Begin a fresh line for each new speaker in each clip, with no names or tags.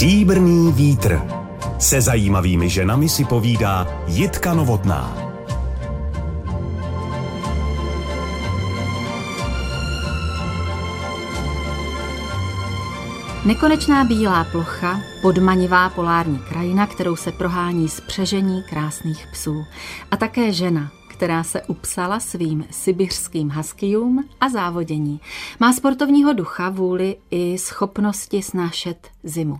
Stříbrný vítr. Se zajímavými ženami si povídá Jitka Novotná.
Nekonečná bílá plocha, podmanivá polární krajina, kterou se prohání spřežení krásných psů. A také žena, která se upsala svým sibiřským huskyům a závodění. Má sportovního ducha, vůli i schopnosti snášet zimu.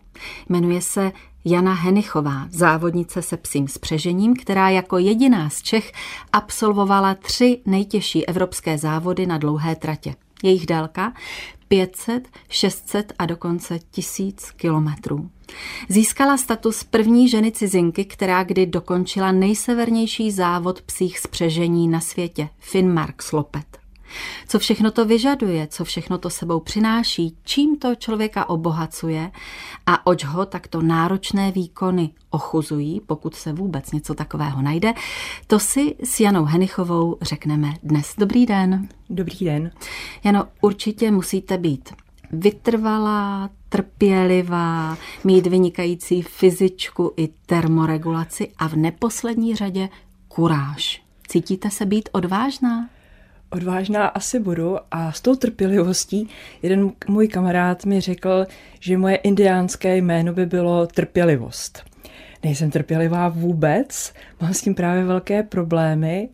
Jmenuje se Jana Henichová, závodnice se psím spřežením, která jako jediná z Čech absolvovala tři nejtěžší evropské závody na dlouhé tratě. Jejich délka 500, 600 a dokonce 1000 kilometrů. Získala status první ženy cizinky, která kdy dokončila nejsevernější závod psích spřežení na světě, Finnmark Slopet. Co všechno to vyžaduje, co všechno to sebou přináší, čím to člověka obohacuje a oč ho takto náročné výkony ochuzují, pokud se vůbec něco takového najde, to si s Janou Henichovou řekneme dnes. Dobrý den.
Dobrý den.
Jano, určitě musíte být vytrvalá, trpělivá, mít vynikající fyzičku i termoregulaci a v neposlední řadě kuráž. Cítíte se být odvážná?
Odvážná asi budu a s tou trpělivostí jeden můj kamarád mi řekl, že moje indiánské jméno by bylo trpělivost. Nejsem trpělivá vůbec, mám s tím právě velké problémy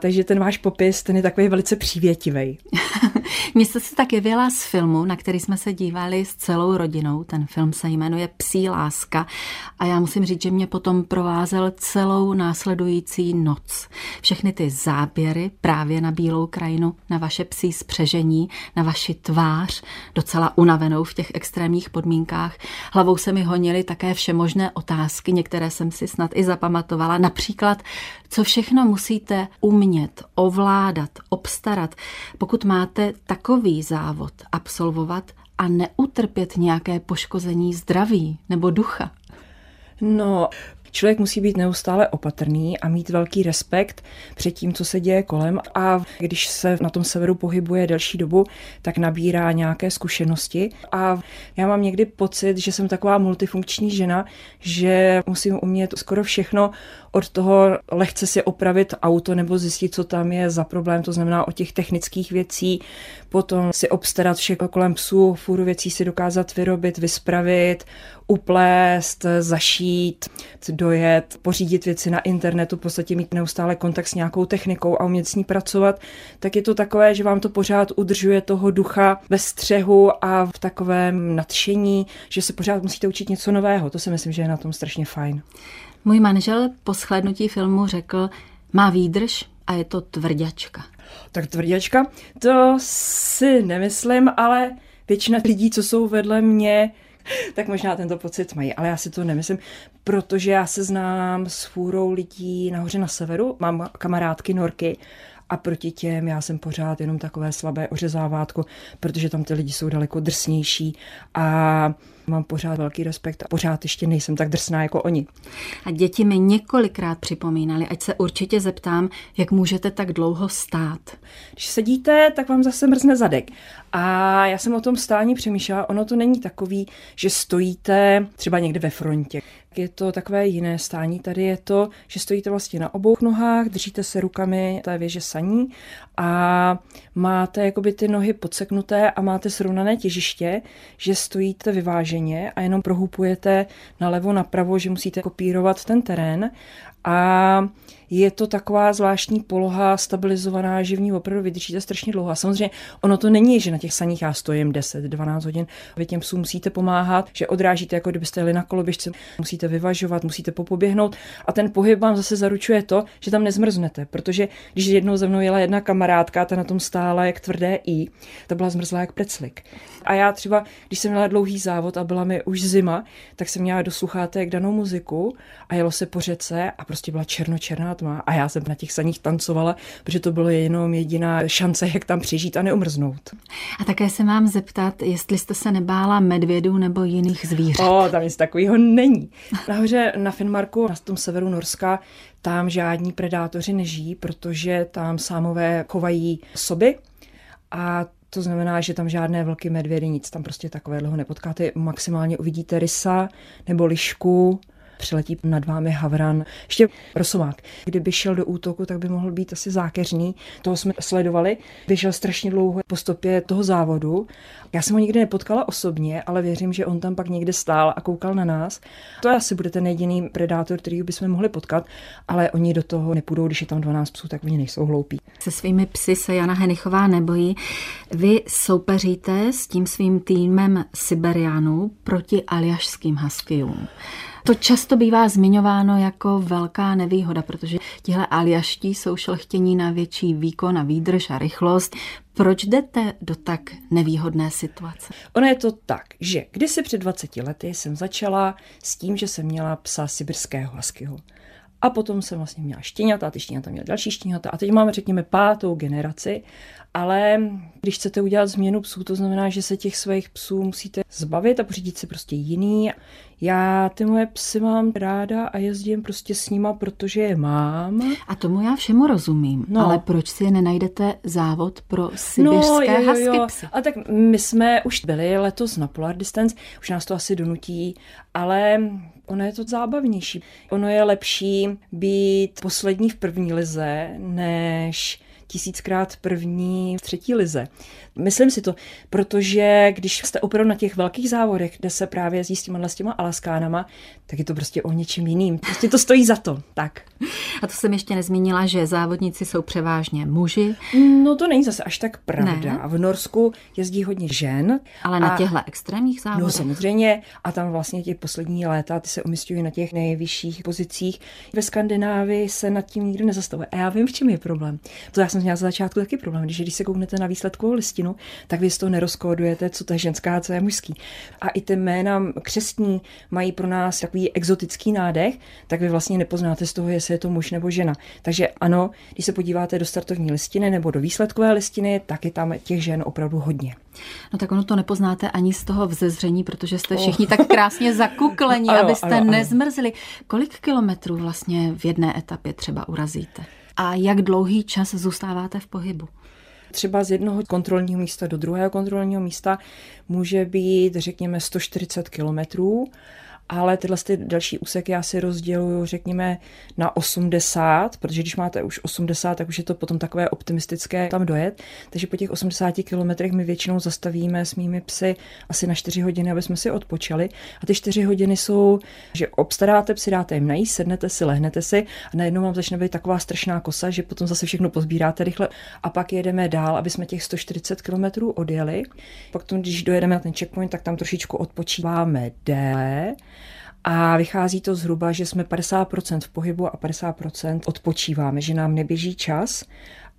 takže ten váš popis, ten je takový velice přívětivý.
Mně se tak jevila z filmu, na který jsme se dívali s celou rodinou. Ten film se jmenuje Psí láska a já musím říct, že mě potom provázel celou následující noc. Všechny ty záběry právě na bílou krajinu, na vaše psí spřežení, na vaši tvář, docela unavenou v těch extrémních podmínkách. Hlavou se mi honily také všemožné otázky, některé jsem si snad i zapamatovala. Například, co všechno musíte umět, ovládat, obstarat, pokud máte takový závod absolvovat a neutrpět nějaké poškození zdraví nebo ducha?
No, Člověk musí být neustále opatrný a mít velký respekt před tím, co se děje kolem. A když se na tom severu pohybuje delší dobu, tak nabírá nějaké zkušenosti. A já mám někdy pocit, že jsem taková multifunkční žena, že musím umět skoro všechno od toho lehce si opravit auto nebo zjistit, co tam je za problém, to znamená o těch technických věcí, potom si obstarat všechno kolem psů, fůru věcí si dokázat vyrobit, vyspravit, uplést, zašít, dojet, pořídit věci na internetu, v podstatě mít neustále kontakt s nějakou technikou a umět s ní pracovat, tak je to takové, že vám to pořád udržuje toho ducha ve střehu a v takovém nadšení, že se pořád musíte učit něco nového. To si myslím, že je na tom strašně fajn.
Můj manžel po shlédnutí filmu řekl, má výdrž a je to tvrděčka.
Tak tvrděčka, to si nemyslím, ale většina lidí, co jsou vedle mě, tak možná tento pocit mají, ale já si to nemyslím, protože já se znám s fůrou lidí nahoře na severu, mám kamarádky Norky a proti těm já jsem pořád jenom takové slabé ořezávátko, protože tam ty lidi jsou daleko drsnější a mám pořád velký respekt a pořád ještě nejsem tak drsná jako oni.
A děti mi několikrát připomínali, ať se určitě zeptám, jak můžete tak dlouho stát.
Když sedíte, tak vám zase mrzne zadek. A já jsem o tom stání přemýšlela, ono to není takový, že stojíte třeba někde ve frontě. Je to takové jiné stání. Tady je to, že stojíte vlastně na obou nohách, držíte se rukami té věže saní a máte jakoby ty nohy podseknuté a máte srovnané těžiště, že stojíte vyváženě a jenom prohupujete nalevo, napravo, že musíte kopírovat ten terén a je to taková zvláštní poloha, stabilizovaná, že v ní opravdu vydržíte strašně dlouho. A samozřejmě ono to není, že na těch saních já stojím 10-12 hodin. Vy těm psům musíte pomáhat, že odrážíte, jako kdybyste jeli na koloběžce, musíte vyvažovat, musíte popoběhnout. A ten pohyb vám zase zaručuje to, že tam nezmrznete, protože když jednou ze mnou jela jedna kamarádka, ta na tom stála jak tvrdé i, ta byla zmrzlá jak preclik. A já třeba, když jsem měla dlouhý závod a byla mi už zima, tak jsem měla do sluchátek danou muziku a jelo se po řece a prostě byla černočerná tma a já jsem na těch saních tancovala, protože to bylo jenom jediná šance, jak tam přežít a neumrznout.
A také se mám zeptat, jestli jste se nebála medvědů nebo jiných zvířat.
O, tam nic takového není. Nahoře na Finnmarku, na tom severu Norska, tam žádní predátoři nežijí, protože tam sámové chovají soby a To znamená, že tam žádné vlky, medvědy, nic tam prostě takového nepotkáte. Maximálně uvidíte rysa nebo lišku, přiletí nad vámi havran, ještě rosomák. Kdyby šel do útoku, tak by mohl být asi zákeřný. Toho jsme sledovali. Běžel strašně dlouho po stopě toho závodu. Já jsem ho nikdy nepotkala osobně, ale věřím, že on tam pak někde stál a koukal na nás. To asi bude ten jediný predátor, který bychom mohli potkat, ale oni do toho nepůjdou, když je tam 12 psů, tak oni nejsou hloupí.
Se svými psy se Jana Henichová nebojí. Vy soupeříte s tím svým týmem Siberianů proti aljašským huskyům. To často bývá zmiňováno jako velká nevýhoda, protože tihle aliaští jsou šlechtění na větší výkon a výdrž a rychlost. Proč jdete do tak nevýhodné situace?
Ono je to tak, že kdysi před 20 lety jsem začala s tím, že jsem měla psa sibirského huskyho. A potom jsem vlastně měla štěňata, ty štěňata měly další štěňata a teď máme, řekněme, pátou generaci, ale když chcete udělat změnu psů, to znamená, že se těch svých psů musíte zbavit a pořídit si prostě jiný. Já ty moje psy mám ráda a jezdím prostě s nima, protože je mám.
A tomu já všemu rozumím, no. ale proč si je nenajdete závod pro sibirské no, jo, psy?
A tak my jsme už byli letos na Polar Distance, už nás to asi donutí, ale ono je to zábavnější. Ono je lepší být poslední v první lize, než tisíckrát první v třetí lize. Myslím si to, protože když jste opravdu na těch velkých závodech, kde se právě jezdí s těma, s těma alaskánama, tak je to prostě o něčem jiným. Prostě to stojí za to. Tak.
A to jsem ještě nezmínila, že závodníci jsou převážně muži.
No to není zase až tak pravda. Ne. V Norsku jezdí hodně žen.
Ale na těchto extrémních závodech?
No samozřejmě. A tam vlastně těch poslední léta ty se umistují na těch nejvyšších pozicích. Ve Skandinávii se nad tím nikdo nezastavuje. A já vím, v čem je problém. To já jsem měla za začátku taky problém, když, když se kouknete na výsledkovou listinu, tak vy z toho nerozkódujete, co to je ženská, co je mužský. A i ty jména křestní mají pro nás takový exotický nádech, tak vy vlastně nepoznáte z toho, jestli je to muž nebo žena. Takže ano, když se podíváte do startovní listiny nebo do výsledkové listiny, tak je tam těch žen opravdu hodně.
No tak ono to nepoznáte ani z toho vzezření, protože jste všichni oh. tak krásně zakuklení, ano, abyste ano, ano. nezmrzli. Kolik kilometrů vlastně v jedné etapě třeba urazíte? A jak dlouhý čas zůstáváte v pohybu?
Třeba z jednoho kontrolního místa do druhého kontrolního místa může být, řekněme, 140 kilometrů ale tyhle ty další úseky já si rozděluju, řekněme, na 80, protože když máte už 80, tak už je to potom takové optimistické tam dojet. Takže po těch 80 kilometrech my většinou zastavíme s mými psy asi na 4 hodiny, aby jsme si odpočali. A ty 4 hodiny jsou, že obstaráte psy, dáte jim najíst, sednete si, lehnete si a najednou vám začne být taková strašná kosa, že potom zase všechno pozbíráte rychle a pak jedeme dál, aby jsme těch 140 kilometrů odjeli. Pak, když dojedeme na ten checkpoint, tak tam trošičku odpočíváme déle. A vychází to zhruba, že jsme 50% v pohybu a 50% odpočíváme, že nám neběží čas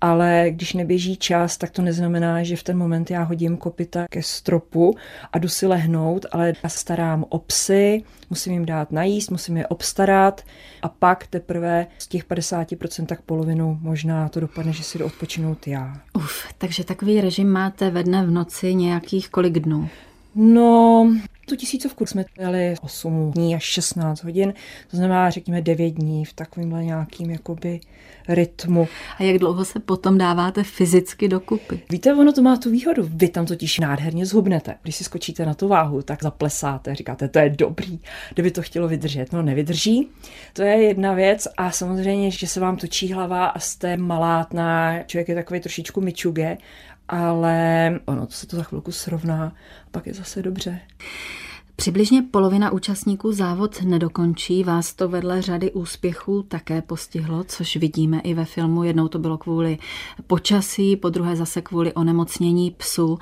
ale když neběží čas, tak to neznamená, že v ten moment já hodím kopita ke stropu a jdu si lehnout, ale já starám o psy, musím jim dát najíst, musím je obstarat a pak teprve z těch 50% tak polovinu možná to dopadne, že si jdu odpočinout já.
Uf, takže takový režim máte ve dne v noci nějakých kolik dnů?
No, tu tisícovku jsme jeli 8 dní až 16 hodin, to znamená, řekněme, 9 dní v takovémhle nějakým jakoby rytmu.
A jak dlouho se potom dáváte fyzicky dokupy?
Víte, ono to má tu výhodu. Vy tam totiž nádherně zhubnete. Když si skočíte na tu váhu, tak zaplesáte, říkáte, to je dobrý. Kdyby to chtělo vydržet, no nevydrží. To je jedna věc a samozřejmě, že se vám točí hlava a jste malátná, člověk je takový trošičku myčuge, ale ono to se to za chvilku srovná, pak je zase dobře.
Přibližně polovina účastníků závod nedokončí, vás to vedle řady úspěchů také postihlo, což vidíme i ve filmu. Jednou to bylo kvůli počasí, po druhé zase kvůli onemocnění psů.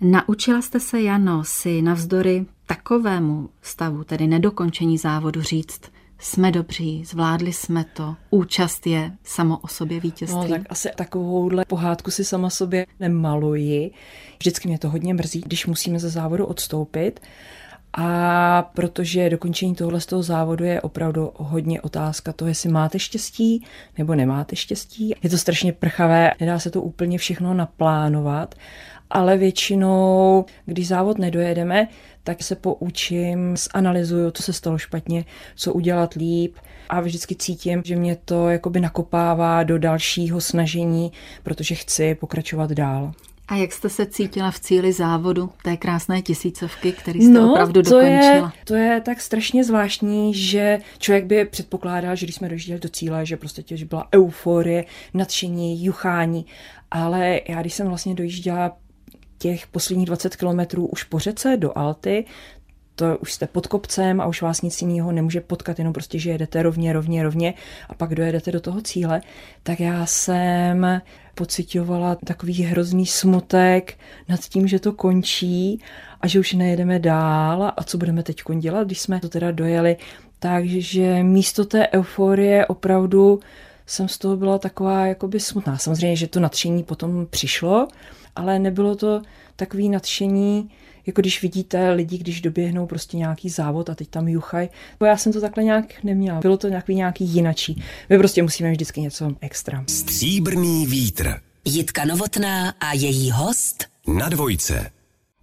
Naučila jste se, Jano, si navzdory takovému stavu, tedy nedokončení závodu, říct, jsme dobří, zvládli jsme to, účast je samo o sobě vítězství.
No tak asi takovouhle pohádku si sama sobě nemaluji. Vždycky mě to hodně mrzí, když musíme ze závodu odstoupit, a protože dokončení tohle z toho závodu je opravdu hodně otázka toho, jestli máte štěstí nebo nemáte štěstí. Je to strašně prchavé, nedá se to úplně všechno naplánovat, ale většinou, když závod nedojedeme, tak se poučím, zanalizuju, co se stalo špatně, co udělat líp a vždycky cítím, že mě to jakoby nakopává do dalšího snažení, protože chci pokračovat dál.
A jak jste se cítila v cíli závodu té krásné tisícovky, který jste
no,
opravdu
to
dokončila?
Je, to je tak strašně zvláštní, že člověk by předpokládal, že když jsme dojížděli do cíle, že prostě těž byla euforie, nadšení, juchání. Ale já, když jsem vlastně dojížděla těch posledních 20 kilometrů už po řece do Alty, to už jste pod kopcem a už vás nic jiného nemůže potkat, jenom prostě, že jedete rovně, rovně, rovně a pak dojedete do toho cíle, tak já jsem pocitovala takový hrozný smutek nad tím, že to končí a že už nejedeme dál a co budeme teď dělat, když jsme to teda dojeli. Takže místo té euforie opravdu jsem z toho byla taková jakoby smutná. Samozřejmě, že to nadšení potom přišlo, ale nebylo to takový nadšení, jako když vidíte lidi, když doběhnou prostě nějaký závod a teď tam juchaj. Já jsem to takhle nějak neměla. Bylo to nějaký, nějaký jinačí. My prostě musíme vždycky něco extra.
Stříbrný vítr.
Jitka Novotná a její host
Na dvojce.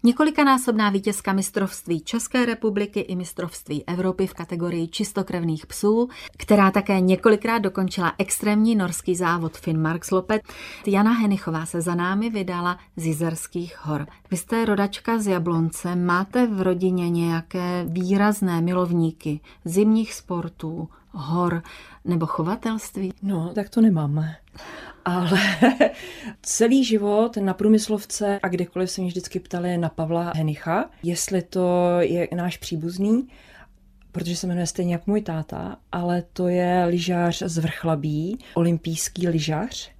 Několikanásobná vítězka mistrovství České republiky i mistrovství Evropy v kategorii čistokrevných psů, která také několikrát dokončila extrémní norský závod Finnmarkslopet. Jana Henichová se za námi vydala z Jizerských hor. Vy jste rodačka z Jablonce, máte v rodině nějaké výrazné milovníky zimních sportů, hor nebo chovatelství?
No, tak to nemáme. Ale celý život na průmyslovce a kdekoliv se mě vždycky ptali na Pavla Henicha, jestli to je náš příbuzný, protože se jmenuje stejně jak můj táta, ale to je lyžař z Vrchlabí, olympijský lyžař,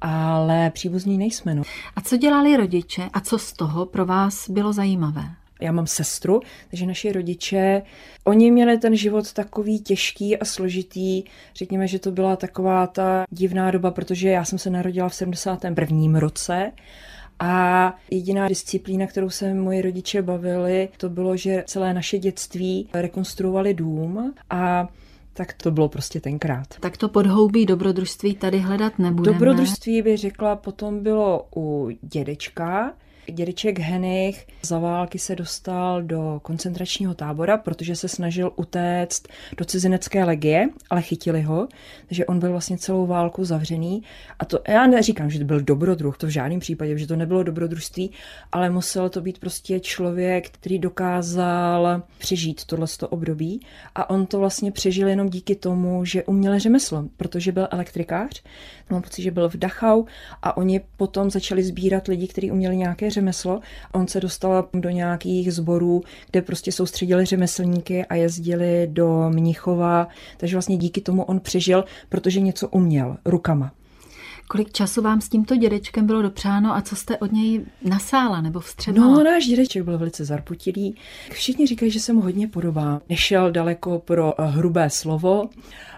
ale příbuzní nejsme. No.
A co dělali rodiče a co z toho pro vás bylo zajímavé?
Já mám sestru, takže naši rodiče, oni měli ten život takový těžký a složitý. Řekněme, že to byla taková ta divná doba, protože já jsem se narodila v 71. roce a jediná disciplína, kterou se moji rodiče bavili, to bylo, že celé naše dětství rekonstruovali dům a tak to bylo prostě tenkrát.
Tak to podhoubí dobrodružství tady hledat nebudeme.
Dobrodružství bych řekla, potom bylo u dědečka, Dědeček Henich za války se dostal do koncentračního tábora, protože se snažil utéct do cizinecké legie, ale chytili ho, takže on byl vlastně celou válku zavřený. A to já neříkám, že to byl dobrodruh, to v žádném případě, že to nebylo dobrodružství, ale musel to být prostě člověk, který dokázal přežít tohle období. A on to vlastně přežil jenom díky tomu, že uměl řemeslo, protože byl elektrikář. Mám pocit, že byl v Dachau a oni potom začali sbírat lidi, kteří uměli nějaké řemeslo. On se dostal do nějakých sborů, kde prostě soustředili řemeslníky a jezdili do Mnichova, takže vlastně díky tomu on přežil, protože něco uměl rukama.
Kolik času vám s tímto dědečkem bylo dopřáno a co jste od něj nasála nebo vstřebala?
No, náš dědeček byl velice zarputilý. Všichni říkají, že se mu hodně podobá. Nešel daleko pro hrubé slovo,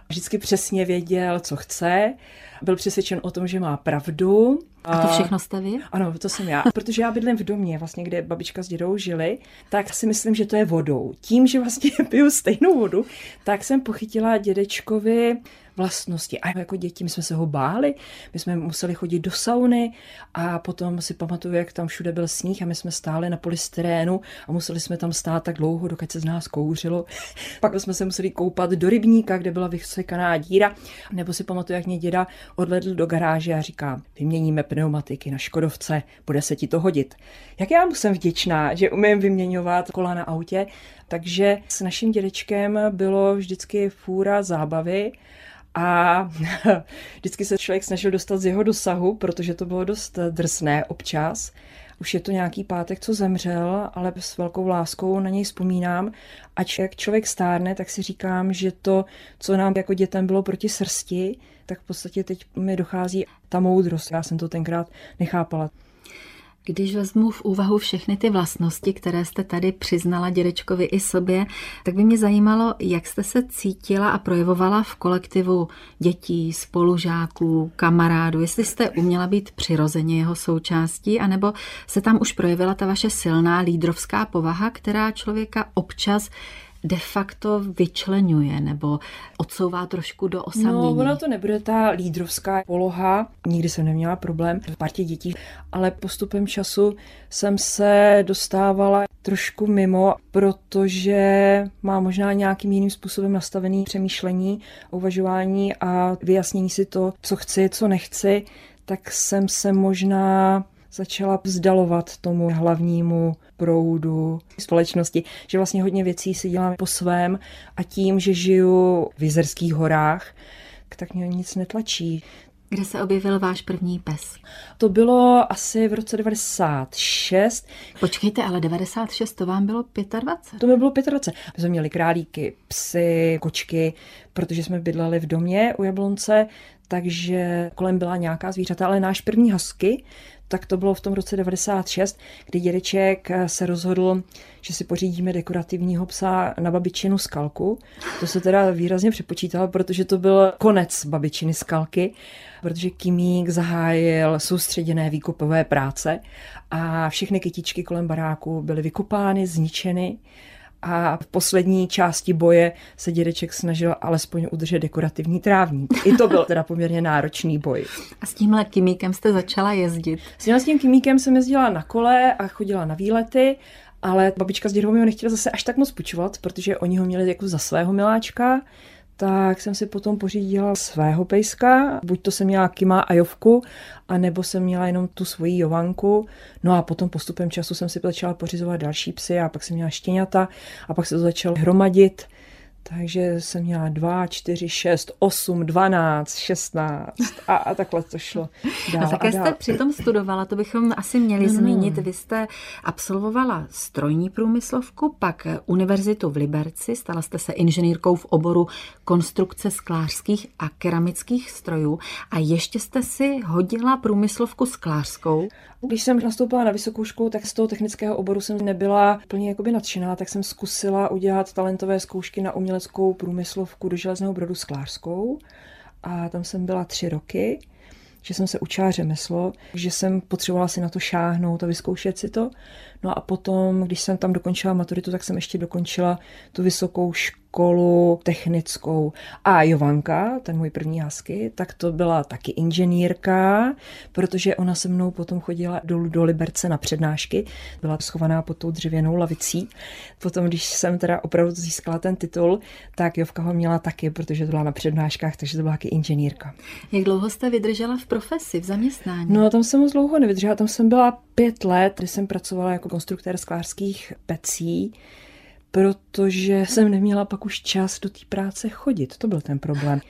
vždycky přesně věděl, co chce, byl přesvědčen o tom, že má pravdu.
A to všechno jste vy?
Ano, to jsem já. Protože já bydlím v domě, vlastně, kde babička s dědou žili, tak si myslím, že to je vodou. Tím, že vlastně piju stejnou vodu, tak jsem pochytila dědečkovi vlastnosti. A jako děti my jsme se ho báli, my jsme museli chodit do sauny a potom si pamatuju, jak tam všude byl sníh a my jsme stáli na polystyrénu a museli jsme tam stát tak dlouho, dokud se z nás kouřilo. Pak jsme se museli koupat do rybníka, kde byla vysekaná díra. Nebo si pamatuju, jak mě děda odvedl do garáže a říká, vyměníme pneumatiky na Škodovce, bude se ti to hodit. Jak já mu jsem vděčná, že umím vyměňovat kola na autě, takže s naším dědečkem bylo vždycky fůra zábavy a vždycky se člověk snažil dostat z jeho dosahu, protože to bylo dost drsné občas. Už je to nějaký pátek, co zemřel, ale s velkou láskou na něj vzpomínám. Ač jak člověk stárne, tak si říkám, že to, co nám jako dětem bylo proti srsti, tak v podstatě teď mi dochází ta moudrost. Já jsem to tenkrát nechápala.
Když vezmu v úvahu všechny ty vlastnosti, které jste tady přiznala dědečkovi i sobě, tak by mě zajímalo, jak jste se cítila a projevovala v kolektivu dětí, spolužáků, kamarádů, jestli jste uměla být přirozeně jeho součástí, anebo se tam už projevila ta vaše silná lídrovská povaha, která člověka občas de facto vyčlenuje nebo odsouvá trošku do osamění?
No, ona to nebude ta lídrovská poloha. Nikdy jsem neměla problém v partě dětí, ale postupem času jsem se dostávala trošku mimo, protože má možná nějakým jiným způsobem nastavený přemýšlení, uvažování a vyjasnění si to, co chci, co nechci, tak jsem se možná začala vzdalovat tomu hlavnímu proudu společnosti, že vlastně hodně věcí si dělám po svém a tím, že žiju v Jizerských horách, tak mě nic netlačí.
Kde se objevil váš první pes?
To bylo asi v roce 96.
Počkejte, ale 96 to vám bylo 25.
To mi bylo 25. My jsme měli králíky, psy, kočky, protože jsme bydleli v domě u Jablonce, takže kolem byla nějaká zvířata, ale náš první husky, tak to bylo v tom roce 96, kdy dědeček se rozhodl, že si pořídíme dekorativního psa na babičinu skalku. To se teda výrazně přepočítalo, protože to byl konec babičiny skalky, protože Kimík zahájil soustředěné výkopové práce a všechny kytičky kolem baráku byly vykopány, zničeny a v poslední části boje se dědeček snažil alespoň udržet dekorativní trávník. I to byl teda poměrně náročný boj.
A s tímhle kimíkem jste začala jezdit?
S tím kimíkem jsem jezdila na kole a chodila na výlety ale babička s dědou mi ho nechtěla zase až tak moc půjčovat, protože oni ho měli jako za svého miláčka, tak jsem si potom pořídila svého pejska, buď to jsem měla Kima a Jovku, anebo jsem měla jenom tu svoji Jovanku. No a potom postupem času jsem si začala pořizovat další psy a pak jsem měla štěňata a pak se to začalo hromadit takže jsem měla 2, 4, 6, 8, 12, 16 a, a takhle to šlo dál
a také a dál. jste přitom studovala, to bychom asi měli no. zmínit. Vy jste absolvovala strojní průmyslovku, pak univerzitu v Liberci, stala jste se inženýrkou v oboru konstrukce sklářských a keramických strojů a ještě jste si hodila průmyslovku sklářskou.
Když jsem nastoupila na vysokou školu, tak z toho technického oboru jsem nebyla plně jakoby nadšená, tak jsem zkusila udělat talentové zkoušky na uměleckou průmyslovku do Železného brodu sklářskou a tam jsem byla tři roky že jsem se učila řemeslo, že jsem potřebovala si na to šáhnout a vyzkoušet si to. No a potom, když jsem tam dokončila maturitu, tak jsem ještě dokončila tu vysokou školu technickou. A Jovanka, ten můj první husky, tak to byla taky inženýrka, protože ona se mnou potom chodila dolů do Liberce na přednášky, byla schovaná pod tou dřevěnou lavicí. Potom, když jsem teda opravdu získala ten titul, tak Jovka ho měla taky, protože to byla na přednáškách, takže to byla taky inženýrka.
Jak dlouho jste vydržela v profesi, v zaměstnání?
No, tam jsem moc dlouho nevydržela, tam jsem byla pět let, kdy jsem pracovala jako konstruktér sklářských pecí, protože jsem neměla pak už čas do té práce chodit. To byl ten problém.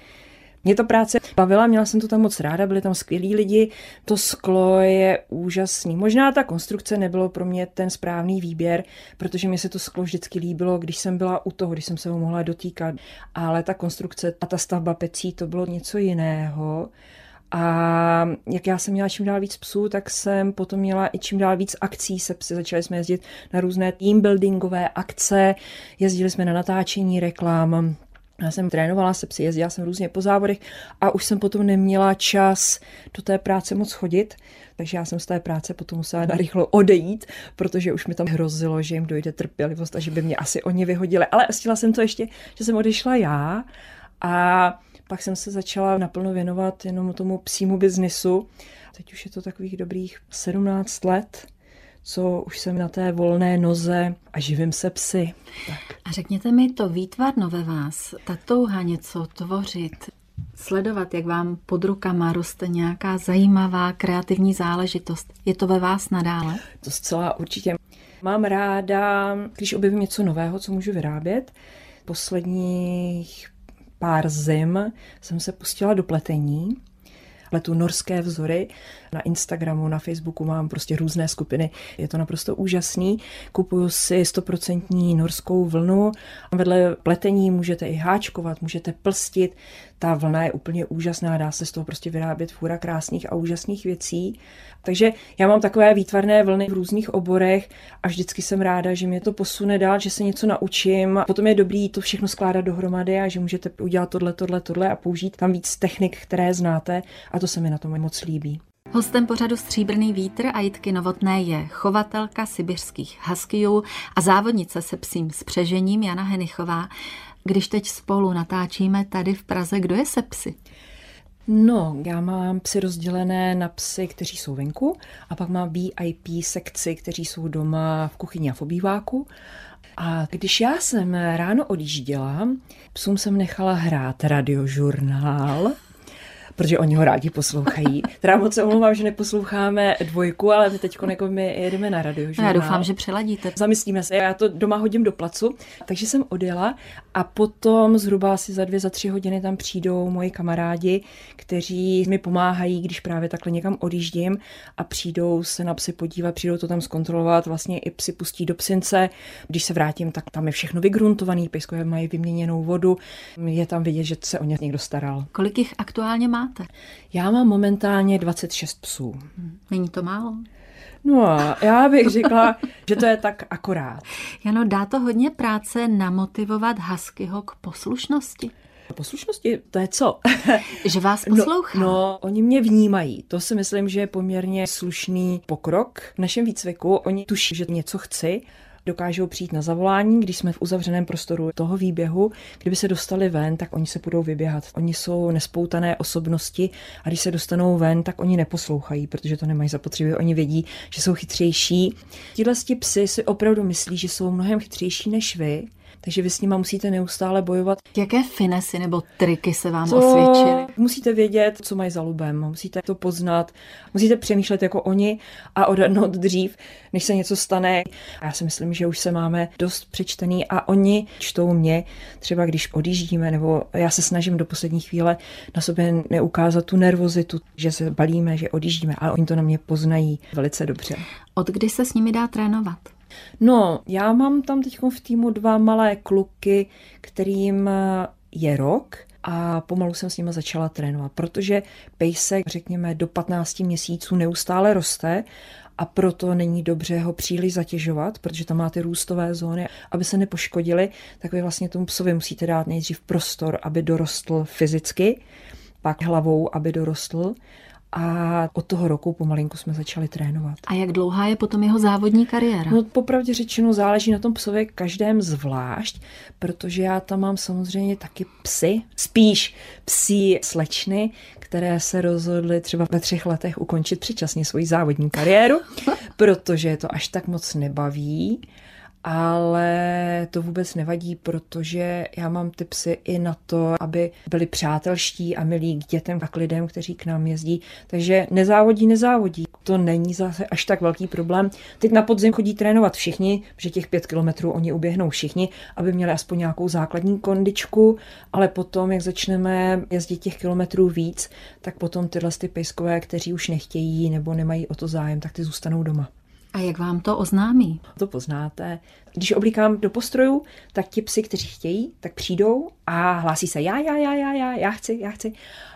Mě to práce bavila, měla jsem to tam moc ráda, byli tam skvělí lidi, to sklo je úžasný. Možná ta konstrukce nebylo pro mě ten správný výběr, protože mi se to sklo vždycky líbilo, když jsem byla u toho, když jsem se ho mohla dotýkat, ale ta konstrukce a ta stavba pecí, to bylo něco jiného. A jak já jsem měla čím dál víc psů, tak jsem potom měla i čím dál víc akcí se psy. Začali jsme jezdit na různé team buildingové akce, jezdili jsme na natáčení reklam, já jsem trénovala se psy, jezdila jsem různě po závodech a už jsem potom neměla čas do té práce moc chodit, takže já jsem z té práce potom musela narychlo odejít, protože už mi tam hrozilo, že jim dojde trpělivost a že by mě asi oni vyhodili. Ale stihla jsem to ještě, že jsem odešla já a pak jsem se začala naplno věnovat jenom tomu psímu biznisu. Teď už je to takových dobrých 17 let, co už jsem na té volné noze a živím se psy. Tak.
A řekněte mi to výtvarno ve vás, ta touha něco tvořit, sledovat, jak vám pod rukama roste nějaká zajímavá kreativní záležitost. Je to ve vás nadále?
To zcela určitě. Mám ráda, když objevím něco nového, co můžu vyrábět. Posledních pár zim jsem se pustila do pletení. Pletu norské vzory. Na Instagramu, na Facebooku mám prostě různé skupiny. Je to naprosto úžasný. Kupuju si stoprocentní norskou vlnu. Vedle pletení můžete i háčkovat, můžete plstit. Ta vlna je úplně úžasná, dá se z toho prostě vyrábět fůra krásných a úžasných věcí. Takže já mám takové výtvarné vlny v různých oborech a vždycky jsem ráda, že mě to posune dál, že se něco naučím. Potom je dobrý to všechno skládat dohromady a že můžete udělat tohle, tohle, tohle a použít tam víc technik, které znáte a to se mi na tom moc líbí.
Hostem pořadu Stříbrný vítr a Jitky Novotné je chovatelka sibirských huskyů a závodnice se psím s přežením Jana Henichová. Když teď spolu natáčíme tady v Praze, kdo je se psy?
No, já mám psy rozdělené na psy, kteří jsou venku a pak mám VIP sekci, kteří jsou doma v kuchyni a v obýváku. A když já jsem ráno odjížděla, psům jsem nechala hrát radiožurnál, protože oni ho rádi poslouchají. Teda moc se omlouvám, že neposloucháme dvojku, ale my teď jako my jedeme na radio.
Já doufám, že přeladíte.
Zamyslíme se, já to doma hodím do placu, takže jsem odjela a potom zhruba asi za dvě, za tři hodiny tam přijdou moji kamarádi, kteří mi pomáhají, když právě takhle někam odjíždím a přijdou se na psy podívat, přijdou to tam zkontrolovat, vlastně i psy pustí do psince. Když se vrátím, tak tam je všechno vygruntovaný, pejskové mají vyměněnou vodu, je tam vidět, že se o ně někdo staral.
Kolik jich aktuálně máte?
Já mám momentálně 26 psů.
Není to málo?
No, já bych řekla, že to je tak akorát.
Jano, dá to hodně práce namotivovat Huskyho k poslušnosti?
Poslušnosti, to je co?
Že vás poslouchá.
No, no, oni mě vnímají. To si myslím, že je poměrně slušný pokrok v našem výcviku. Oni tuší, že něco chci dokážou přijít na zavolání, když jsme v uzavřeném prostoru toho výběhu. Kdyby se dostali ven, tak oni se budou vyběhat. Oni jsou nespoutané osobnosti a když se dostanou ven, tak oni neposlouchají, protože to nemají zapotřebí. Oni vědí, že jsou chytřejší. Tihle psy si opravdu myslí, že jsou mnohem chytřejší než vy takže vy s nima musíte neustále bojovat.
Jaké finesy nebo triky se vám to osvědčily?
Musíte vědět, co mají za lubem, musíte to poznat, musíte přemýšlet jako oni a odhadnout dřív, než se něco stane. Já si myslím, že už se máme dost přečtený a oni čtou mě, třeba když odjíždíme, nebo já se snažím do poslední chvíle na sobě neukázat tu nervozitu, že se balíme, že odjíždíme, ale oni to na mě poznají velice dobře.
Od kdy se s nimi dá trénovat?
No, já mám tam teď v týmu dva malé kluky, kterým je rok a pomalu jsem s nimi začala trénovat, protože pejsek, řekněme, do 15 měsíců neustále roste a proto není dobře ho příliš zatěžovat, protože tam má ty růstové zóny. Aby se nepoškodili, tak vy vlastně tomu psovi musíte dát nejdřív prostor, aby dorostl fyzicky, pak hlavou, aby dorostl a od toho roku pomalinku jsme začali trénovat.
A jak dlouhá je potom jeho závodní kariéra?
No popravdě řečeno záleží na tom psově každém zvlášť, protože já tam mám samozřejmě taky psy, spíš psí slečny, které se rozhodly třeba ve třech letech ukončit předčasně svoji závodní kariéru, protože to až tak moc nebaví ale to vůbec nevadí, protože já mám ty psy i na to, aby byli přátelští a milí k dětem a k lidem, kteří k nám jezdí. Takže nezávodí, nezávodí. To není zase až tak velký problém. Teď na podzim chodí trénovat všichni, že těch pět kilometrů oni uběhnou všichni, aby měli aspoň nějakou základní kondičku, ale potom, jak začneme jezdit těch kilometrů víc, tak potom tyhle ty pejskové, kteří už nechtějí nebo nemají o to zájem, tak ty zůstanou doma.
A jak vám to oznámí?
To poznáte. Když oblíkám do postroju, tak ti psi, kteří chtějí, tak přijdou a hlásí se já, já, já, já, já, já chci, já chci.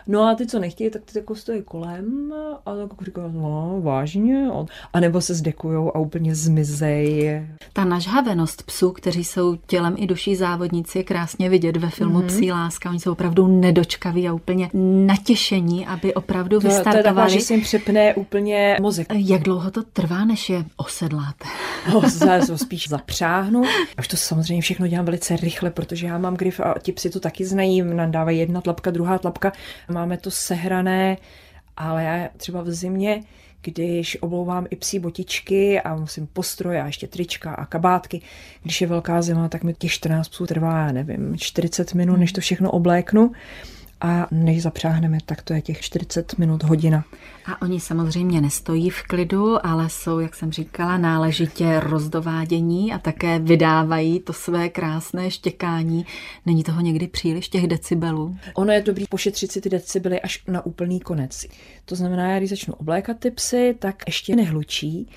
No a ty, co nechtějí, tak ty jako stojí kolem a tak říkají, no vážně. A nebo se zdekujou a úplně zmizej.
Ta nažhavenost psů, kteří jsou tělem i duší závodníci, je krásně vidět ve filmu mm-hmm. Psí láska. Oni jsou opravdu nedočkaví a úplně natěšení, aby opravdu vystartovali. To, to je taková,
že si jim přepne úplně mozek.
Jak dlouho to trvá, než je osedláte?
No, spíš zapřáhnu. Už to samozřejmě všechno dělám velice rychle, protože já mám grif a ti psi to taky znají. Nám dávají jedna tlapka, druhá tlapka. Máme to sehrané, ale já třeba v zimě když oblouvám i psí botičky a musím postroj a ještě trička a kabátky. Když je velká zima, tak mi těch 14 psů trvá, já nevím, 40 minut, než to všechno obléknu a než zapřáhneme, tak to je těch 40 minut hodina.
A oni samozřejmě nestojí v klidu, ale jsou, jak jsem říkala, náležitě rozdovádění a také vydávají to své krásné štěkání. Není toho někdy příliš těch decibelů?
Ono je dobrý pošetřit si ty decibely až na úplný konec. To znamená, já když začnu oblékat ty psy, tak ještě nehlučí,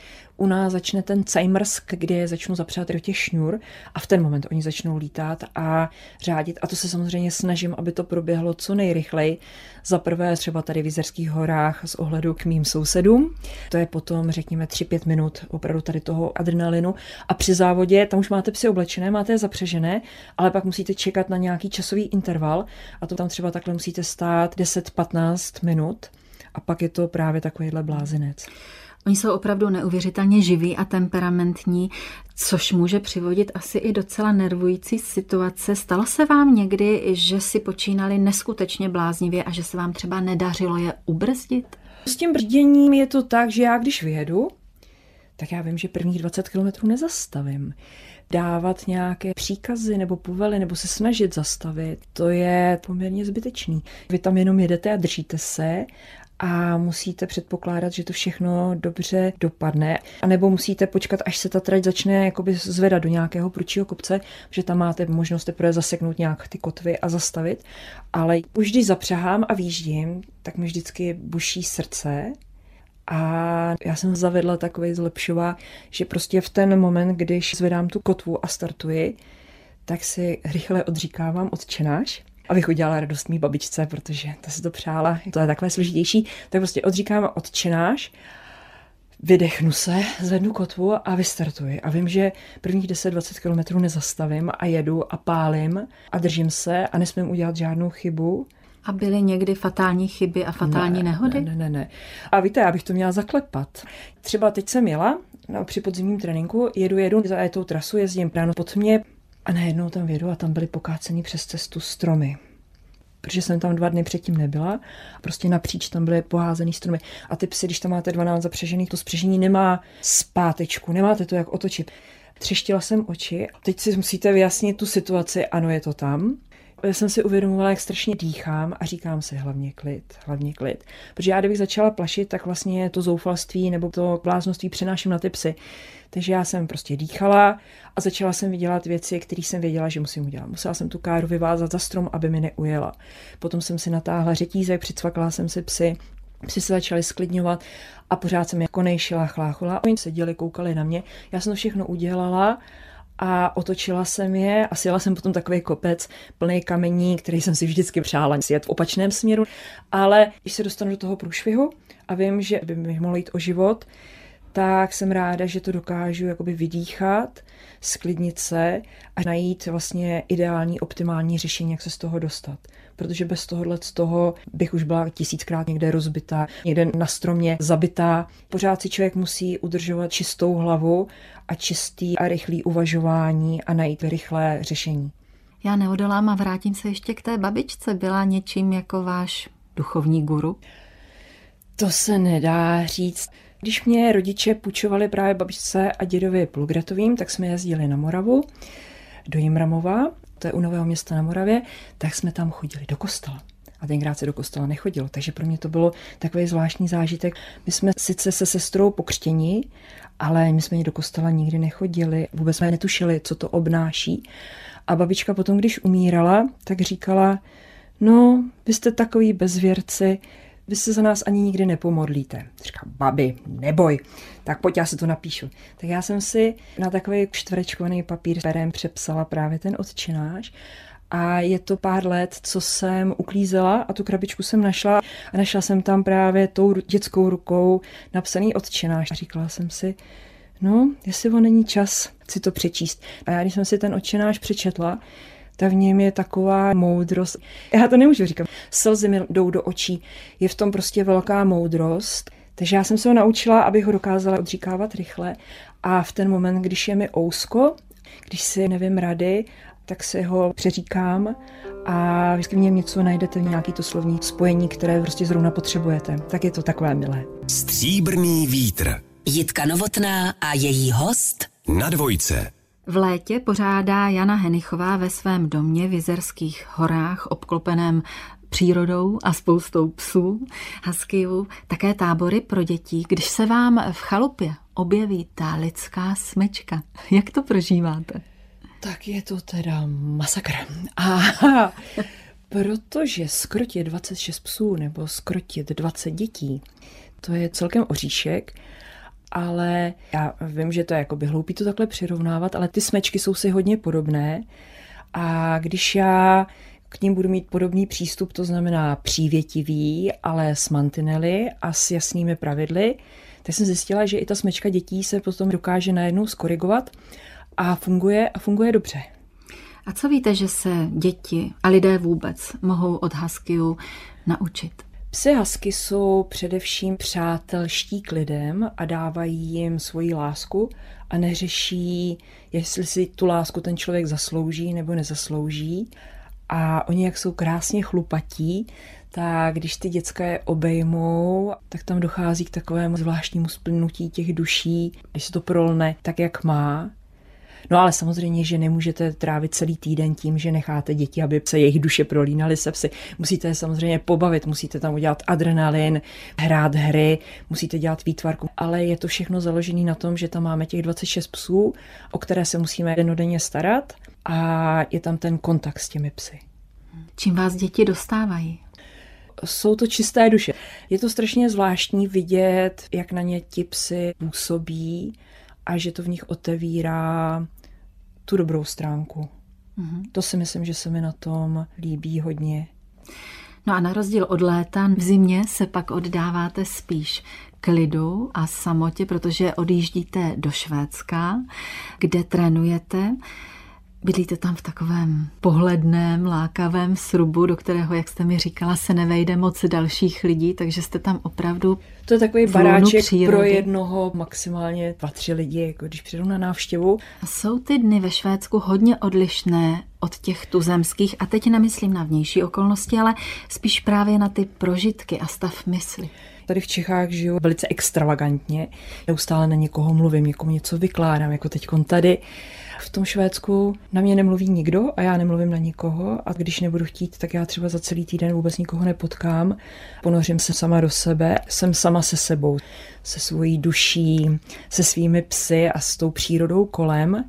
u nás začne ten cajmrsk, kdy je začnu zapřát do těch šňůr a v ten moment oni začnou lítat a řádit. A to se samozřejmě snažím, aby to proběhlo co nejrychleji. Za prvé třeba tady v Jizerských horách z ohledu k mým sousedům. To je potom, řekněme, 3-5 minut opravdu tady toho adrenalinu. A při závodě tam už máte psy oblečené, máte je zapřežené, ale pak musíte čekat na nějaký časový interval a to tam třeba takhle musíte stát 10-15 minut a pak je to právě takovýhle blázinec.
Oni jsou opravdu neuvěřitelně živí a temperamentní, což může přivodit asi i docela nervující situace. Stalo se vám někdy, že si počínali neskutečně bláznivě a že se vám třeba nedařilo je ubrzdit?
S tím brzděním je to tak, že já když vyjedu, tak já vím, že prvních 20 kilometrů nezastavím. dávat nějaké příkazy nebo povely nebo se snažit zastavit, to je poměrně zbytečný. Vy tam jenom jedete a držíte se a musíte předpokládat, že to všechno dobře dopadne. A nebo musíte počkat, až se ta trať začne jakoby zvedat do nějakého prudšího kopce, že tam máte možnost teprve zaseknout nějak ty kotvy a zastavit. Ale už když zapřahám a výjíždím, tak mi vždycky buší srdce, a já jsem zavedla takový zlepšová, že prostě v ten moment, když zvedám tu kotvu a startuji, tak si rychle odříkávám odčenáš abych udělala radost mý babičce, protože ta se to přála, to je takové složitější, tak prostě odříkám odčenáš, vydechnu se, zvednu kotvu a vystartuji. A vím, že prvních 10-20 kilometrů nezastavím a jedu a pálím a držím se a nesmím udělat žádnou chybu.
A byly někdy fatální chyby a fatální
ne,
nehody?
Ne, ne, ne, ne. A víte, já bych to měla zaklepat. Třeba teď jsem jela no, při podzimním tréninku, jedu, jedu za tou trasu, jezdím ráno pod mě, a najednou tam vědu a tam byly pokácený přes cestu stromy. Protože jsem tam dva dny předtím nebyla. Prostě napříč tam byly poházený stromy. A ty psy, když tam máte 12 zapřežených, to spřežení nemá zpátečku, nemáte to jak otočit. Třeštila jsem oči. Teď si musíte vyjasnit tu situaci, ano, je to tam. Já jsem si uvědomovala, jak strašně dýchám a říkám si hlavně klid, hlavně klid. Protože já, kdybych začala plašit, tak vlastně to zoufalství nebo to bláznoství přenáším na ty psy. Takže já jsem prostě dýchala a začala jsem vydělat věci, které jsem věděla, že musím udělat. Musela jsem tu káru vyvázat za strom, aby mi neujela. Potom jsem si natáhla řetízek, přicvakla jsem si psy, Psi se začali sklidňovat a pořád jsem jako nejšila, chláchula. Oni seděli, koukali na mě. Já jsem to všechno udělala a otočila jsem je a sjela jsem potom takový kopec plný kamení, který jsem si vždycky přála sjet v opačném směru. Ale když se dostanu do toho průšvihu a vím, že by mi mohlo jít o život, tak jsem ráda, že to dokážu jakoby vydýchat, sklidnit se a najít vlastně ideální, optimální řešení, jak se z toho dostat. Protože bez tohohle z toho bych už byla tisíckrát někde rozbitá, někde na stromě zabitá. Pořád si člověk musí udržovat čistou hlavu a čistý a rychlý uvažování a najít rychlé řešení.
Já neodolám a vrátím se ještě k té babičce. Byla něčím jako váš duchovní guru?
To se nedá říct. Když mě rodiče půjčovali právě babičce a dědovi Pulgratovým, tak jsme jezdili na Moravu do Jimramova, to je u Nového města na Moravě, tak jsme tam chodili do kostela. A tenkrát se do kostela nechodilo, takže pro mě to bylo takový zvláštní zážitek. My jsme sice se sestrou pokřtěni, ale my jsme do kostela nikdy nechodili, vůbec jsme netušili, co to obnáší. A babička potom, když umírala, tak říkala, no, vy jste takový bezvěrci, vy se za nás ani nikdy nepomodlíte. Říká, babi, neboj, tak pojď, já si to napíšu. Tak já jsem si na takový čtverečkovaný papír perem přepsala právě ten odčenáš a je to pár let, co jsem uklízela a tu krabičku jsem našla a našla jsem tam právě tou dětskou rukou napsaný odčenáš. A říkala jsem si, no, jestli on není čas si to přečíst. A já, když jsem si ten odčenáš přečetla, tak v něm je taková moudrost. Já to nemůžu říkat. Slzy mi jdou do očí. Je v tom prostě velká moudrost. Takže já jsem se ho naučila, abych ho dokázala odříkávat rychle. A v ten moment, když je mi ousko, když si nevím rady, tak si ho přeříkám a vždycky v něm něco najdete, nějaký to slovní spojení, které prostě zrovna potřebujete. Tak je to takové milé.
Stříbrný vítr.
Jitka Novotná a její host
na dvojce.
V létě pořádá Jana Henichová ve svém domě v Jizerských horách obklopeném přírodou a spoustou psů, huskyů, také tábory pro děti. Když se vám v chalupě objeví ta lidská smečka, jak to prožíváte?
Tak je to teda masakr. A protože skrotit 26 psů nebo skrotit 20 dětí, to je celkem oříšek, ale já vím, že to je jakoby hloupý to takhle přirovnávat, ale ty smečky jsou si hodně podobné a když já k ním budu mít podobný přístup, to znamená přívětivý, ale s mantinely a s jasnými pravidly, tak jsem zjistila, že i ta smečka dětí se potom dokáže najednou skorigovat a funguje a funguje dobře.
A co víte, že se děti a lidé vůbec mohou od Huskyu naučit?
Psy husky jsou především přátelští k lidem a dávají jim svoji lásku a neřeší, jestli si tu lásku ten člověk zaslouží nebo nezaslouží. A oni, jak jsou krásně chlupatí, tak když ty děcka je obejmou, tak tam dochází k takovému zvláštnímu splnutí těch duší, když se to prolne tak, jak má. No ale samozřejmě, že nemůžete trávit celý týden tím, že necháte děti, aby se jejich duše prolínaly se psy. Musíte je samozřejmě pobavit, musíte tam udělat adrenalin, hrát hry, musíte dělat výtvarku. Ale je to všechno založené na tom, že tam máme těch 26 psů, o které se musíme denodenně starat a je tam ten kontakt s těmi psy.
Čím vás děti dostávají?
jsou to čisté duše. Je to strašně zvláštní vidět, jak na ně ti psy působí a že to v nich otevírá tu dobrou stránku. Mm-hmm. To si myslím, že se mi na tom líbí hodně.
No a na rozdíl od léta v zimě se pak oddáváte spíš klidu a samotě, protože odjíždíte do Švédska, kde trénujete. Bydlíte tam v takovém pohledném, lákavém srubu, do kterého, jak jste mi říkala, se nevejde moc dalších lidí, takže jste tam opravdu
To je takový baráček přírody. pro jednoho, maximálně dva, tři lidi, jako když přijdou na návštěvu.
A jsou ty dny ve Švédsku hodně odlišné od těch tuzemských, a teď nemyslím na vnější okolnosti, ale spíš právě na ty prožitky a stav mysli.
Tady v Čechách žiju velice extravagantně. Neustále na někoho mluvím, někomu něco vykládám, jako teď tady. Tom Švédsku na mě nemluví nikdo a já nemluvím na nikoho a když nebudu chtít, tak já třeba za celý týden vůbec nikoho nepotkám. Ponořím se sama do sebe, jsem sama se sebou, se svojí duší, se svými psy a s tou přírodou kolem.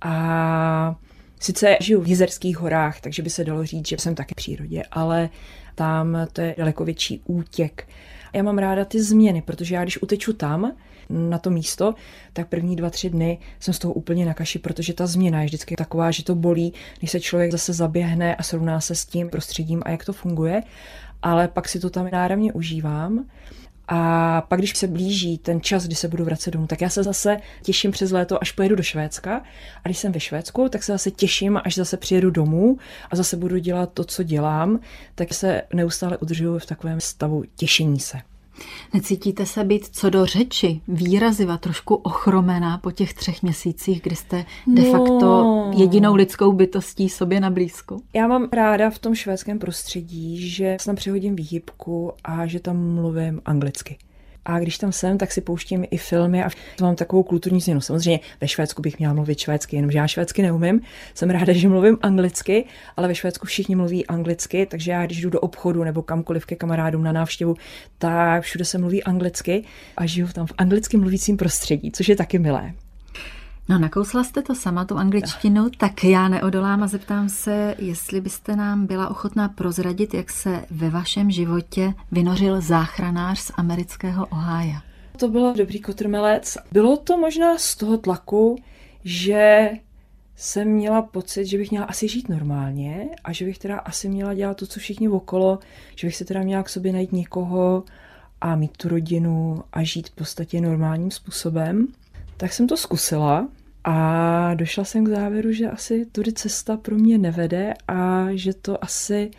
A sice žiju v Jizerských horách, takže by se dalo říct, že jsem taky v přírodě, ale tam to je daleko větší útěk. Já mám ráda ty změny, protože já když uteču tam, na to místo, tak první dva, tři dny jsem z toho úplně na kaši, protože ta změna je vždycky taková, že to bolí, když se člověk zase zaběhne a srovná se s tím prostředím a jak to funguje, ale pak si to tam náramně užívám. A pak, když se blíží ten čas, kdy se budu vracet domů, tak já se zase těším přes léto, až pojedu do Švédska. A když jsem ve Švédsku, tak se zase těším, až zase přijedu domů a zase budu dělat to, co dělám. Tak se neustále udržuju v takovém stavu těšení se.
Necítíte se být co do řeči, výraziva, trošku ochromená po těch třech měsících, kdy jste de no. facto jedinou lidskou bytostí sobě na blízku?
Já mám ráda v tom švédském prostředí, že tam přihodím výhybku a že tam mluvím anglicky. A když tam jsem, tak si pouštím i filmy a mám takovou kulturní změnu. Samozřejmě ve Švédsku bych měla mluvit švédsky, jenomže já švédsky neumím. Jsem ráda, že mluvím anglicky, ale ve Švédsku všichni mluví anglicky, takže já když jdu do obchodu nebo kamkoliv ke kamarádům na návštěvu, tak všude se mluví anglicky a žiju tam v anglicky mluvícím prostředí, což je taky milé.
No, nakousla jste to sama, tu angličtinu, tak já neodolám a zeptám se, jestli byste nám byla ochotná prozradit, jak se ve vašem životě vynořil záchranář z amerického Ohája.
To byl dobrý kotrmelec. Bylo to možná z toho tlaku, že jsem měla pocit, že bych měla asi žít normálně a že bych teda asi měla dělat to, co všichni okolo, že bych se teda měla k sobě najít někoho a mít tu rodinu a žít v podstatě normálním způsobem. Tak jsem to zkusila a došla jsem k závěru, že asi tudy cesta pro mě nevede a že to asi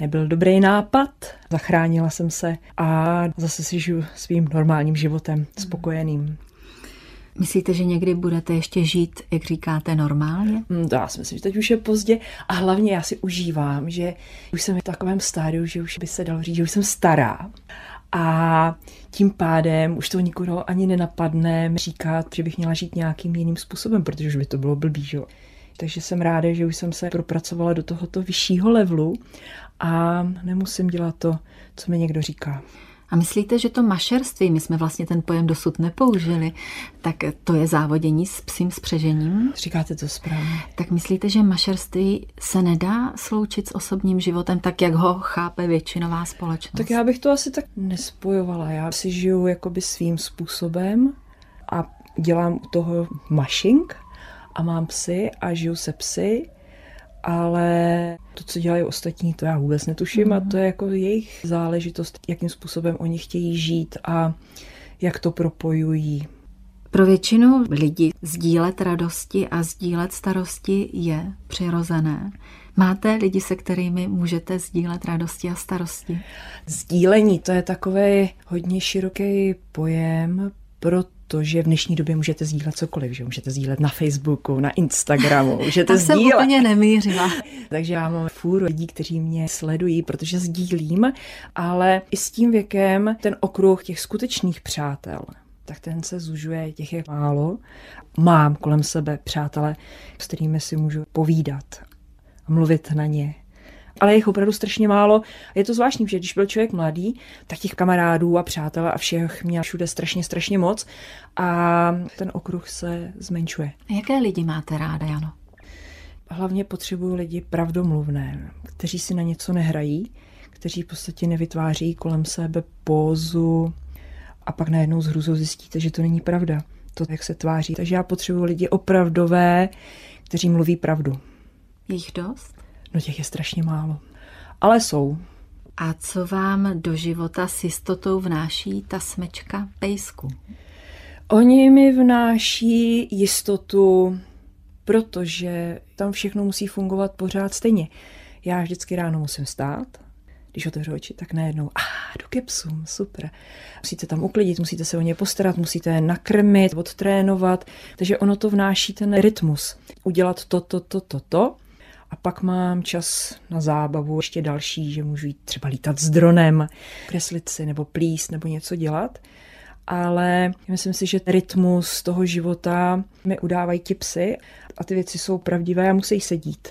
nebyl dobrý nápad. Zachránila jsem se a zase si žiju svým normálním životem, spokojeným.
Myslíte, že někdy budete ještě žít, jak říkáte, normálně?
Hmm, já si myslím, že teď už je pozdě a hlavně já si užívám, že už jsem v takovém stádiu, že už by se dalo říct, že už jsem stará a tím pádem už to nikoho ani nenapadne říkat, že bych měla žít nějakým jiným způsobem, protože už by to bylo blbý, že? Takže jsem ráda, že už jsem se propracovala do tohoto vyššího levelu a nemusím dělat to, co mi někdo říká.
A myslíte, že to mašerství, my jsme vlastně ten pojem dosud nepoužili, tak to je závodění s psím spřežením?
Říkáte to správně.
Tak myslíte, že mašerství se nedá sloučit s osobním životem tak, jak ho chápe většinová společnost?
Tak já bych to asi tak nespojovala. Já si žiju jakoby svým způsobem a dělám u toho mašing a mám psy a žiju se psy ale to, co dělají ostatní, to já vůbec netuším mm. a to je jako jejich záležitost, jakým způsobem oni chtějí žít a jak to propojují.
Pro většinu lidí sdílet radosti a sdílet starosti je přirozené. Máte lidi, se kterými můžete sdílet radosti a starosti?
Sdílení, to je takový hodně široký pojem, proto to, že v dnešní době můžete sdílet cokoliv, že můžete sdílet na Facebooku, na Instagramu, můžete
Tam
sdílet.
jsem úplně nemířila.
Takže já mám fůru lidí, kteří mě sledují, protože sdílím, ale i s tím věkem ten okruh těch skutečných přátel tak ten se zužuje, těch je málo. Mám kolem sebe přátelé, s kterými si můžu povídat a mluvit na ně. Ale je jich opravdu strašně málo. Je to zvláštní, že když byl člověk mladý, tak těch kamarádů a přátel a všech měl všude strašně, strašně moc a ten okruh se zmenšuje.
A jaké lidi máte ráda, Jano?
Hlavně potřebuju lidi pravdomluvné, kteří si na něco nehrají, kteří v podstatě nevytváří kolem sebe pózu a pak najednou z hruzou zjistíte, že to není pravda, to, jak se tváří. Takže já potřebuji lidi opravdové, kteří mluví pravdu.
Je jich dost?
No těch je strašně málo. Ale jsou.
A co vám do života s jistotou vnáší ta smečka pejsku?
Oni mi vnáší jistotu, protože tam všechno musí fungovat pořád stejně. Já vždycky ráno musím stát, když otevřu oči, tak najednou, a ah, do kepsům, super. Musíte tam uklidit, musíte se o ně postarat, musíte je nakrmit, odtrénovat, takže ono to vnáší ten rytmus. Udělat to, to, to, to, to, a pak mám čas na zábavu, ještě další, že můžu jít třeba lítat s dronem, kreslit si nebo plíst nebo něco dělat. Ale myslím si, že rytmus toho života mi udávají ti psy a ty věci jsou pravdivé a musí sedít.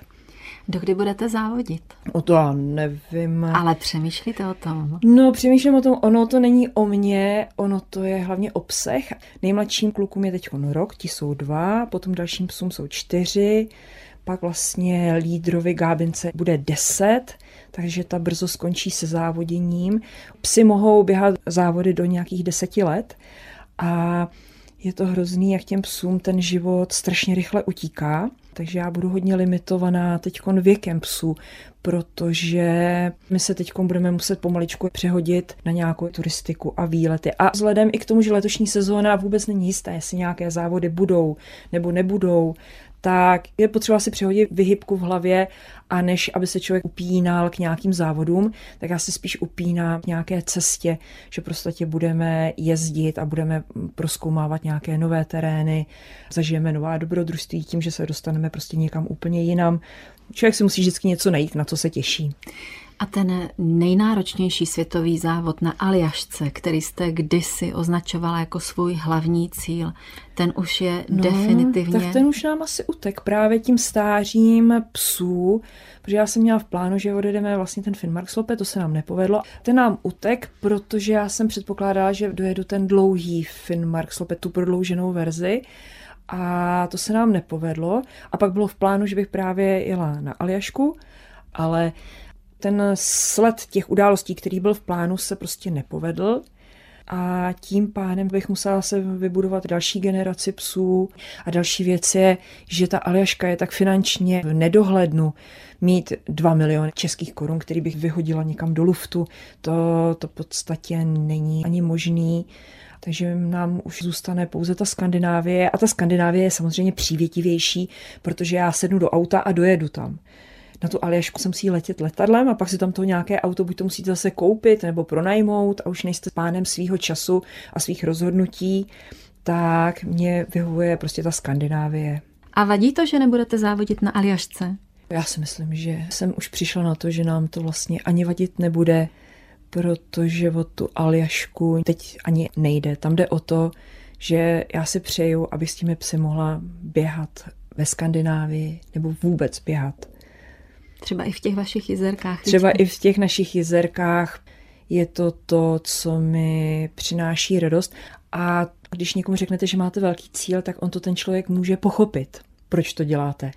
Dokdy budete závodit?
O to já nevím.
Ale přemýšlíte o tom?
No, přemýšlím o tom, ono to není o mně, ono to je hlavně o psech. Nejmladším klukům je teď rok, ti jsou dva, potom dalším psům jsou čtyři, pak vlastně lídrovi Gábince bude 10, takže ta brzo skončí se závoděním. Psy mohou běhat závody do nějakých deseti let a je to hrozný, jak těm psům ten život strašně rychle utíká. Takže já budu hodně limitovaná teď věkem psů, protože my se teď budeme muset pomaličku přehodit na nějakou turistiku a výlety. A vzhledem i k tomu, že letošní sezóna vůbec není jistá, jestli nějaké závody budou nebo nebudou, tak je potřeba si přehodit vyhybku v hlavě a než aby se člověk upínal k nějakým závodům, tak já se spíš upínám k nějaké cestě, že prostě budeme jezdit a budeme proskoumávat nějaké nové terény, zažijeme nová dobrodružství tím, že se dostaneme prostě někam úplně jinam. Člověk si musí vždycky něco najít, na co se těší.
A ten nejnáročnější světový závod na Aljašce, který jste kdysi označovala jako svůj hlavní cíl, ten už je no, definitivně...
Tak ten už nám asi utek právě tím stářím psů, protože já jsem měla v plánu, že odjedeme vlastně ten Finnmark slope, to se nám nepovedlo. Ten nám utek, protože já jsem předpokládala, že dojedu ten dlouhý Finnmark slope, tu prodlouženou verzi, a to se nám nepovedlo. A pak bylo v plánu, že bych právě jela na Aljašku, ale ten sled těch událostí, který byl v plánu, se prostě nepovedl. A tím pádem bych musela se vybudovat další generaci psů. A další věc je, že ta Aljaška je tak finančně v nedohlednu. Mít 2 miliony českých korun, který bych vyhodila někam do luftu, to, to podstatě není ani možný. Takže nám už zůstane pouze ta Skandinávie. A ta Skandinávie je samozřejmě přívětivější, protože já sednu do auta a dojedu tam na tu Aljašku se musí letět letadlem a pak si tam to nějaké auto buď to musíte zase koupit nebo pronajmout a už nejste pánem svýho času a svých rozhodnutí, tak mě vyhovuje prostě ta Skandinávie.
A vadí to, že nebudete závodit na Aljašce?
Já si myslím, že jsem už přišla na to, že nám to vlastně ani vadit nebude, protože o tu Aljašku teď ani nejde. Tam jde o to, že já si přeju, abych s těmi psy mohla běhat ve Skandinávii nebo vůbec běhat.
Třeba i v těch vašich jezerkách.
Třeba i v těch našich jezerkách je to to, co mi přináší radost. A když někomu řeknete, že máte velký cíl, tak on to ten člověk může pochopit, proč to děláte.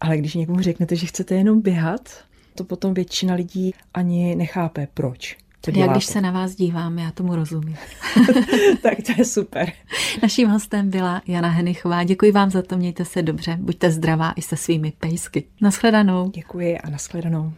Ale když někomu řeknete, že chcete jenom běhat, to potom většina lidí ani nechápe, proč
děláte. Já když se na vás dívám, já tomu rozumím.
tak to je super.
Naším hostem byla Jana Henichová. Děkuji vám za to, mějte se dobře, buďte zdravá i se svými pejsky. Naschledanou.
Děkuji a naschledanou.